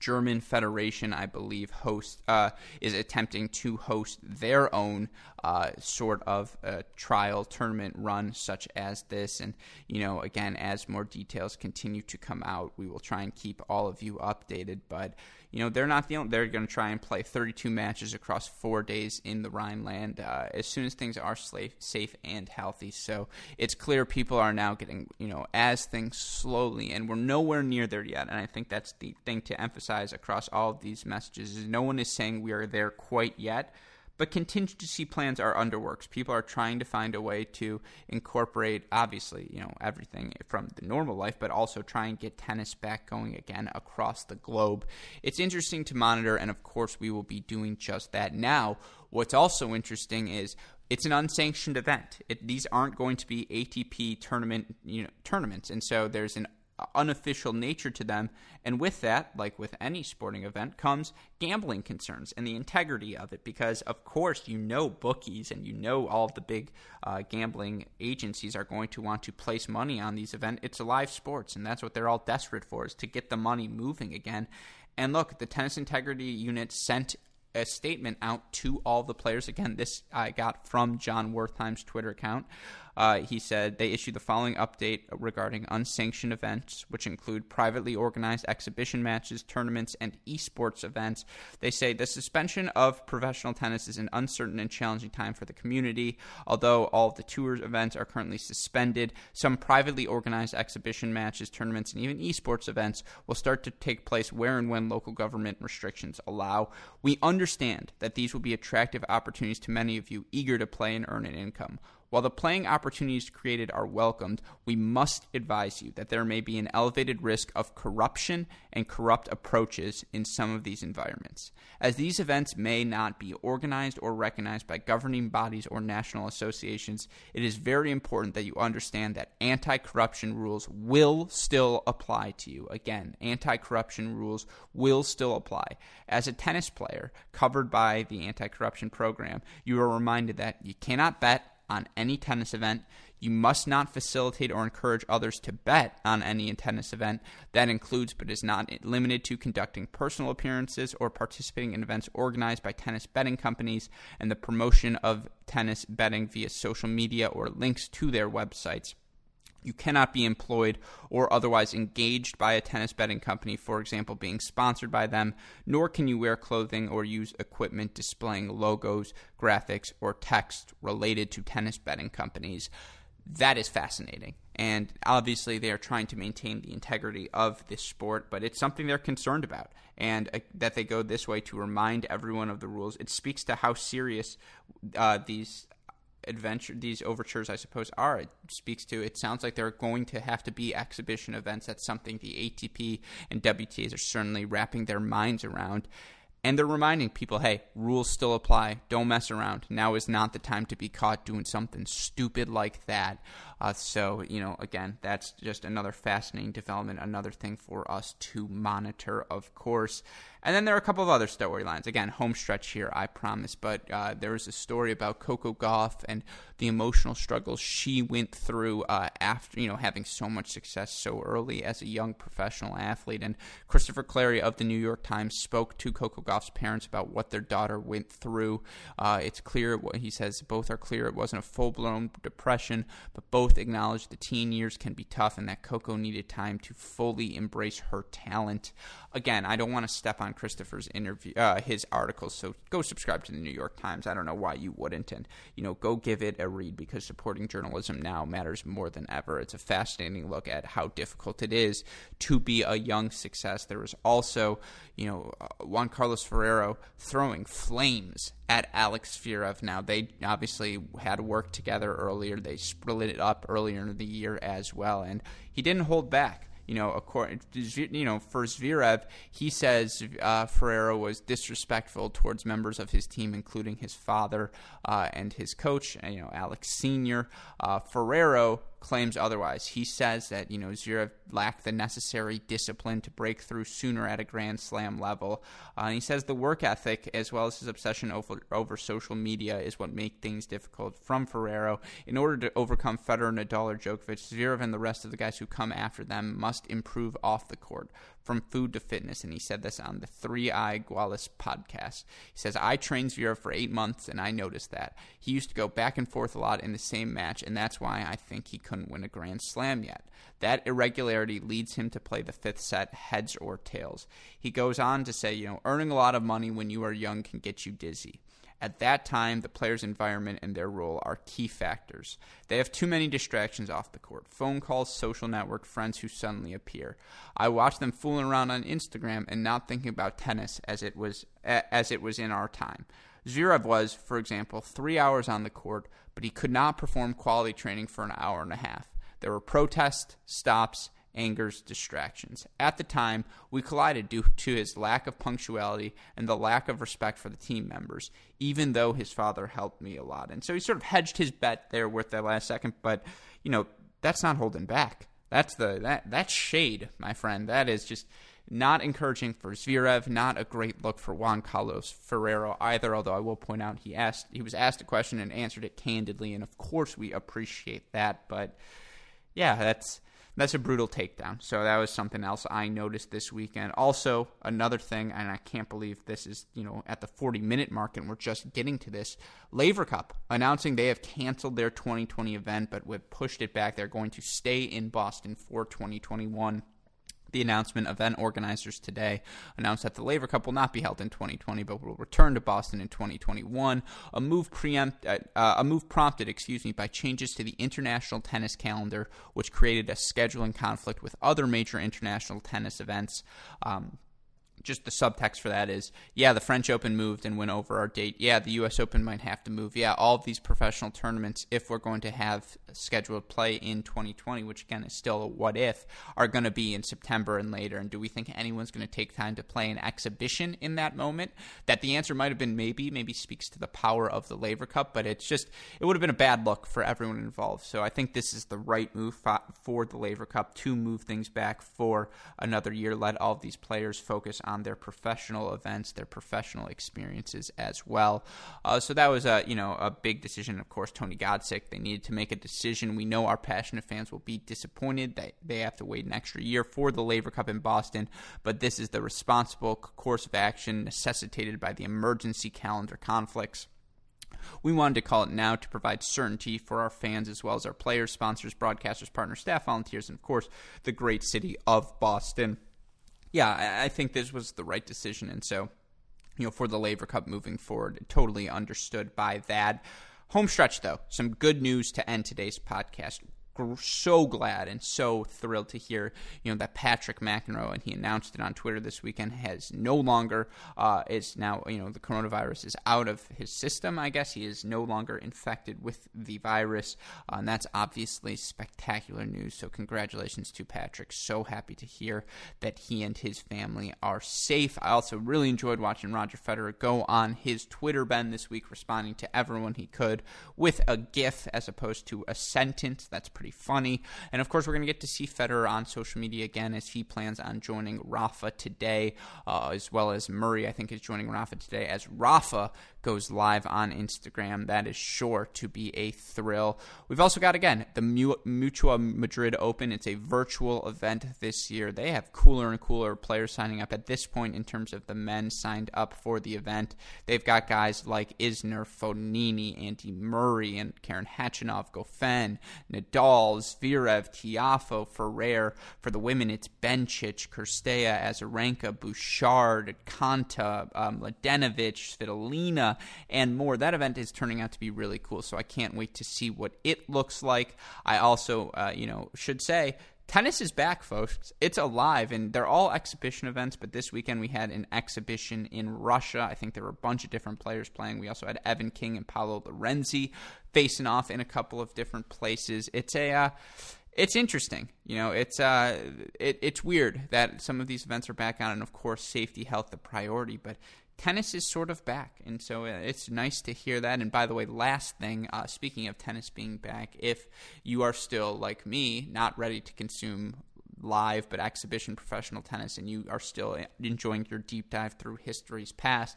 German Federation, I believe, host uh, is attempting to host their own uh, sort of trial tournament run, such as this. And you know, again, as more details continue to come out, we will try and keep all of you updated. But you know, they're not the only. They're going to try and play 32 matches across four days in the Rhineland uh, as soon as things are safe, and healthy. So it's clear people are now getting, you know, as things slowly, and we're nowhere near there yet. And I think that's the thing to emphasize across all of these messages: is no one is saying we are there quite yet but contingency plans are under works. People are trying to find a way to incorporate, obviously, you know, everything from the normal life, but also try and get tennis back going again across the globe. It's interesting to monitor, and of course, we will be doing just that. Now, what's also interesting is it's an unsanctioned event. It, these aren't going to be ATP tournament, you know, tournaments, and so there's an unofficial nature to them. And with that, like with any sporting event, comes gambling concerns and the integrity of it. Because, of course, you know bookies and you know all of the big uh, gambling agencies are going to want to place money on these events. It's live sports, and that's what they're all desperate for, is to get the money moving again. And look, the tennis integrity unit sent a statement out to all the players. Again, this I got from Jon Wertheim's Twitter account. Uh, he said they issued the following update regarding unsanctioned events, which include privately organized exhibition matches, tournaments, and esports events. They say the suspension of professional tennis is an uncertain and challenging time for the community. Although all of the tours events are currently suspended, some privately organized exhibition matches, tournaments, and even esports events will start to take place where and when local government restrictions allow. We understand that these will be attractive opportunities to many of you eager to play and earn an income. While the playing opportunities created are welcomed, we must advise you that there may be an elevated risk of corruption and corrupt approaches in some of these environments. As these events may not be organized or recognized by governing bodies or national associations, it is very important that you understand that anti corruption rules will still apply to you. Again, anti corruption rules will still apply. As a tennis player covered by the anti corruption program, you are reminded that you cannot bet on any tennis event. You must not facilitate or encourage others to bet on any tennis event. That includes, but is not limited to, conducting personal appearances or participating in events organized by tennis betting companies and the promotion of tennis betting via social media or links to their websites. You cannot be employed or otherwise engaged by a tennis betting company, for example, being sponsored by them, nor can you wear clothing or use equipment displaying logos, graphics, or text related to tennis betting companies. That is fascinating. And obviously, they are trying to maintain the integrity of this sport, but it's something they're concerned about. And uh, that they go this way to remind everyone of the rules, it speaks to how serious uh, these adventure these overtures i suppose are it speaks to it sounds like they're going to have to be exhibition events. That's something the atp and wtas are certainly wrapping their minds around. And they're reminding people hey rules still apply. Don't mess around. Now is not the time to be caught doing something stupid like that uh, so you know again that's just another fascinating development another thing for us to monitor of course and then there are a couple of other storylines. Again, home stretch here, I promise. But uh, there was a story about Coco Gauff and the emotional struggles she went through uh, after, you know, having so much success so early as a young professional athlete. And Christopher Clarey of the New York Times spoke to Coco Gauff's parents about what their daughter went through. Uh, it's clear what he says. Both are clear it wasn't a full blown depression, but both acknowledge the teen years can be tough and that Coco needed time to fully embrace her talent. Again, I don't want to step on Christopher's interview, uh, his articles. So go subscribe to the New York Times. I don't know why you wouldn't, and you know, go give it a read because supporting journalism now matters more than ever. It's a fascinating look at how difficult it is to be a young success. There was also, you know, uh, Juan Carlos Ferrero throwing flames at Alex Zverev. Now they obviously had worked together earlier. They split it up earlier in the year as well, and he didn't hold back you know, according, you know, for Zverev, he says uh, Ferrero was disrespectful towards members of his team, including his father uh, and his coach, you know, Alex Senior. Uh, Ferrero claims otherwise. He says that you know Zverev lacked the necessary discipline to break through sooner at a Grand Slam level. Uh, and he says the work ethic, as well as his obsession over, over social media, is what make things difficult from Ferrero. In order to overcome Federer, Nadal, or Djokovic, Zverev and the rest of the guys who come after them must improve off the court from food to fitness, and he said this on the Three Eye Gualis podcast. He says, I trained Zverev for eight months, and I noticed that. He used to go back and forth a lot in the same match, and that's why I think he couldn't win a Grand Slam yet. That irregularity leads him to play the fifth set heads or tails. He goes on to say, you know, earning a lot of money when you are young can get you dizzy. At that time, the player's environment and their role are key factors. They have too many distractions off the court phone calls, social network, friends who suddenly appear. I watch them fooling around on Instagram and not thinking about tennis as it was, as it was in our time. Zverev was, for example, three hours on the court, but he could not perform quality training for an hour and a half. There were protests, stops, angers, distractions. At the time, we collided due to his lack of punctuality and the lack of respect for the team members, even though his father helped me a lot. And so he sort of hedged his bet there with that last second, but you know, that's not holding back. That's the that that's shade, my friend. That is just not encouraging for Zverev, not a great look for Juan Carlos Ferrero either, although I will point out he asked he was asked a question and answered it candidly, and of course we appreciate that, but yeah, that's that's a brutal takedown. So that was something else I noticed this weekend. Also, another thing, and I can't believe this is you know at the 40 minute mark, and we're just getting to this. Laver Cup announcing they have canceled their 2020 event, but we've pushed it back. They're going to stay in Boston for 2021 the announcement event organizers today announced that the Laver Cup will not be held in 2020 but will return to Boston in 2021 a move preempt uh, uh, a move prompted excuse me by changes to the international tennis calendar which created a scheduling conflict with other major international tennis events. Um, just the subtext for that is yeah, the French Open moved and went over our date. Yeah, the U.S. Open might have to move. Yeah, all of these professional tournaments, if we're going to have scheduled play in 2020, which again is still a what if, are going to be in September and later. And do we think anyone's going to take time to play an exhibition in that moment? That the answer might have been maybe, maybe speaks to the power of the Laver Cup, but it's just, it would have been a bad look for everyone involved. So I think this is the right move for the Laver Cup to move things back for another year, let all of these players focus on their professional events, their professional experiences as well. Uh, so that was a you know a big decision. Of course, Tony Godsick they needed to make a decision. We know our passionate fans will be disappointed that they have to wait an extra year for the Laver Cup in Boston, but this is the responsible course of action necessitated by the emergency calendar conflicts. We wanted to call it now to provide certainty for our fans as well as our players, sponsors, broadcasters, partners, staff, volunteers, and of course, the great city of Boston yeah, I think this was the right decision, and so you know for the Laver Cup moving forward, totally understood by that. Home stretch though, some good news to end today's podcast so glad and so thrilled to hear, you know, that Patrick McEnroe, and he announced it on Twitter this weekend, has no longer uh, is now, you know, the coronavirus is out of his system. I guess he is no longer infected with the virus, uh, and that's obviously spectacular news. So congratulations to Patrick. So happy to hear that he and his family are safe. I also really enjoyed watching Roger Federer go on his Twitter ben this week, responding to everyone he could with a GIF as opposed to a sentence. That's pretty pretty funny. And of course, we're going to get to see Federer on social media again as he plans on joining Rafa today, uh, as well as Murray, I think, is joining Rafa today as Rafa goes live on Instagram. That is sure to be a thrill. We've also got, again, the Mutua Madrid Open. It's a virtual event this year. They have cooler and cooler players signing up at this point in terms of the men signed up for the event. They've got guys like Isner, Fognini, Andy Murray, and Karen Khachanov, Goffin, Nadal, Zverev, Tiafoe, Ferrer. For the women, it's Bencic, Cirstea, Azarenka, Bouchard, Konta, um, Mladenovic, Svitolina, and more. That event is turning out to be really cool, so I can't wait to see what it looks like. I also, uh, you know, should say tennis is back, folks. It's alive, and they're all exhibition events. But this weekend we had an exhibition in Russia. I think there were a bunch of different players playing. We also had Evan King and Paolo Lorenzi facing off in a couple of different places. It's a uh, it's interesting. You know, it's uh, it, it's weird that some of these events are back on, and of course, safety, health, the priority. But tennis is sort of back, and so uh, it's nice to hear that. And by the way, last thing, uh, speaking of tennis being back, if you are still like me, not ready to consume live but exhibition professional tennis and you are still enjoying your deep dive through history's past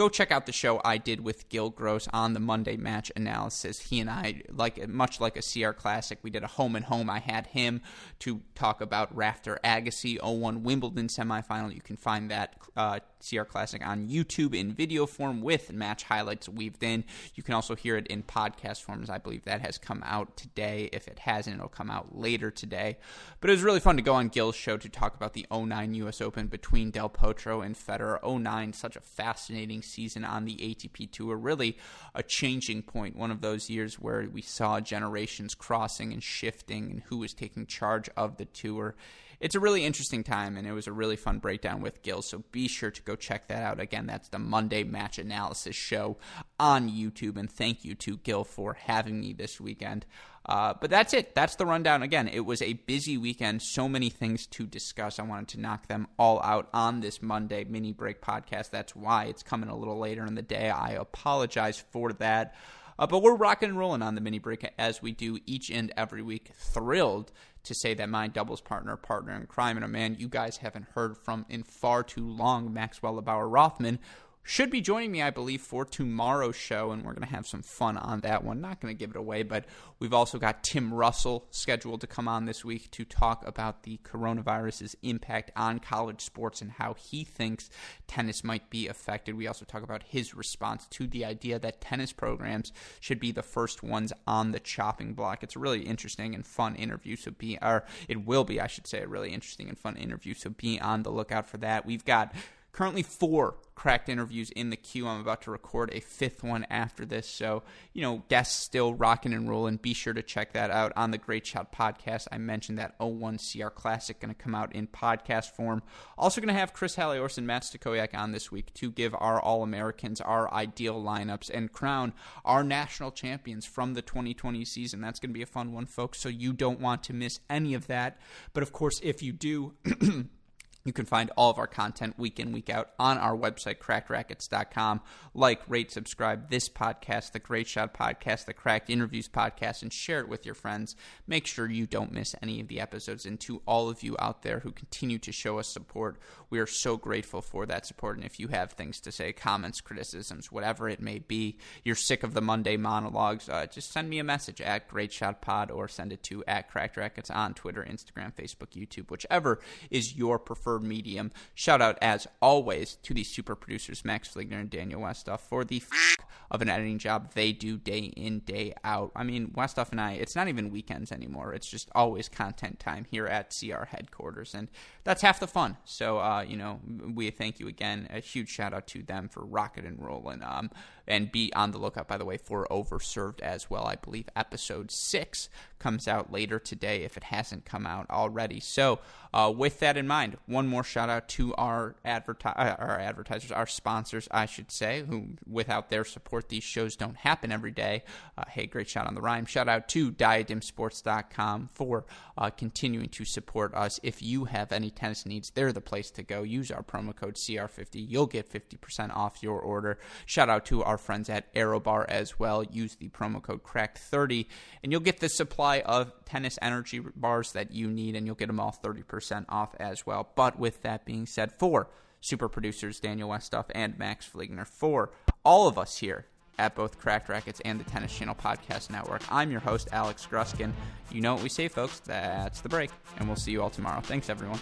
go check out the show I did with Gil Gross on the Monday match analysis. He and I, like much like a CR Classic, we did a home and home. I had him to talk about Rafter Agassi 01 Wimbledon semifinal. You can find that uh, CR Classic on YouTube in video form with match highlights weaved in. You can also hear it in podcast forms. I believe that has come out today. If it hasn't, it'll come out later today. But it was really fun to go on Gil's show to talk about the 09 US Open between Del Potro and Federer. 09, such a fascinating season on the ATP Tour. Really a changing point, one of those years where we saw generations crossing and shifting and who was taking charge of the tour. It's a really interesting time, and it was a really fun breakdown with Gil. So be sure to go check that out. Again, that's the Monday Match Analysis Show on YouTube. And thank you to Gil for having me this weekend. Uh, but that's it. That's the rundown. Again, it was a busy weekend. So many things to discuss. I wanted to knock them all out on this Monday mini break podcast. That's why it's coming a little later in the day. I apologize for that. Uh, but we're rocking and rolling on the mini break as we do each and every week. Thrilled to say that my doubles partner, partner in crime, and a man you guys haven't heard from in far too long, Maxwell Lebauer Rothman, should be joining me, I believe, for tomorrow's show, and we're going to have some fun on that one. Not going to give it away, but we've also got Tim Russell scheduled to come on this week to talk about the coronavirus's impact on college sports and how he thinks tennis might be affected. We also talk about his response to the idea that tennis programs should be the first ones on the chopping block. It's a really interesting and fun interview, so be, or it will be, I should say, a really interesting and fun interview, so be on the lookout for that. We've got currently four cracked interviews in the queue. I'm about to record a fifth one after this. So, you know, guests still rocking and rolling. Be sure to check that out on the Great Shot podcast. I mentioned that 01 CR Classic going to come out in podcast form. Also going to have Chris Halliors and Matt Stakoyak on this week to give our All Americans our ideal lineups and crown our national champions from the 2020 season. That's going to be a fun one, folks. So you don't want to miss any of that. But of course, if you do, <clears throat> You can find all of our content week in, week out on our website, crackedracquets.com. Like, rate, subscribe this podcast, the Great Shot podcast, the Cracked Interviews podcast, and share it with your friends. Make sure you don't miss any of the episodes. And to all of you out there who continue to show us support, we are so grateful for that support. And if you have things to say, comments, criticisms, whatever it may be, you're sick of the Monday monologues, uh, just send me a message at Great Shot Pod or send it to at Cracked Racquets on Twitter, Instagram, Facebook, YouTube, whichever is your preferred medium. Shout out, as always, to the super producers, Max Fligner and Daniel Westoff, for the f- of an editing job they do day in, day out. I mean, Westoff and I, it's not even weekends anymore. It's just always content time here at CR headquarters. And that's half the fun. So, uh, you know, we thank you again. A huge shout out to them for rocket and rolling. Um, and be on the lookout, by the way, for Overserved as well. I believe episode six comes out later today if it hasn't come out already. So, uh, with that in mind, one more shout out to our adverti- uh, our advertisers, our sponsors, I should say, who without their support, these shows don't happen every day. Uh, hey, great shout on the rhyme. Shout out to diademsports.com for uh, continuing to support us. If you have any tennis needs, they're the place to go. Use our promo code CR50. You'll get 50% off your order. Shout out to our friends at ArrowBar as well. Use the promo code CRACK30 and you'll get the supply of tennis energy bars that you need and you'll get them all 30% off as well. But with that being said, for super producers Daniel Westoff and Max Fligner, for all of us here at both Cracked Racquets and the Tennis Channel Podcast Network. I'm your host, Alex Gruskin. You know what we say, folks. That's the break. And we'll see you all tomorrow. Thanks, everyone.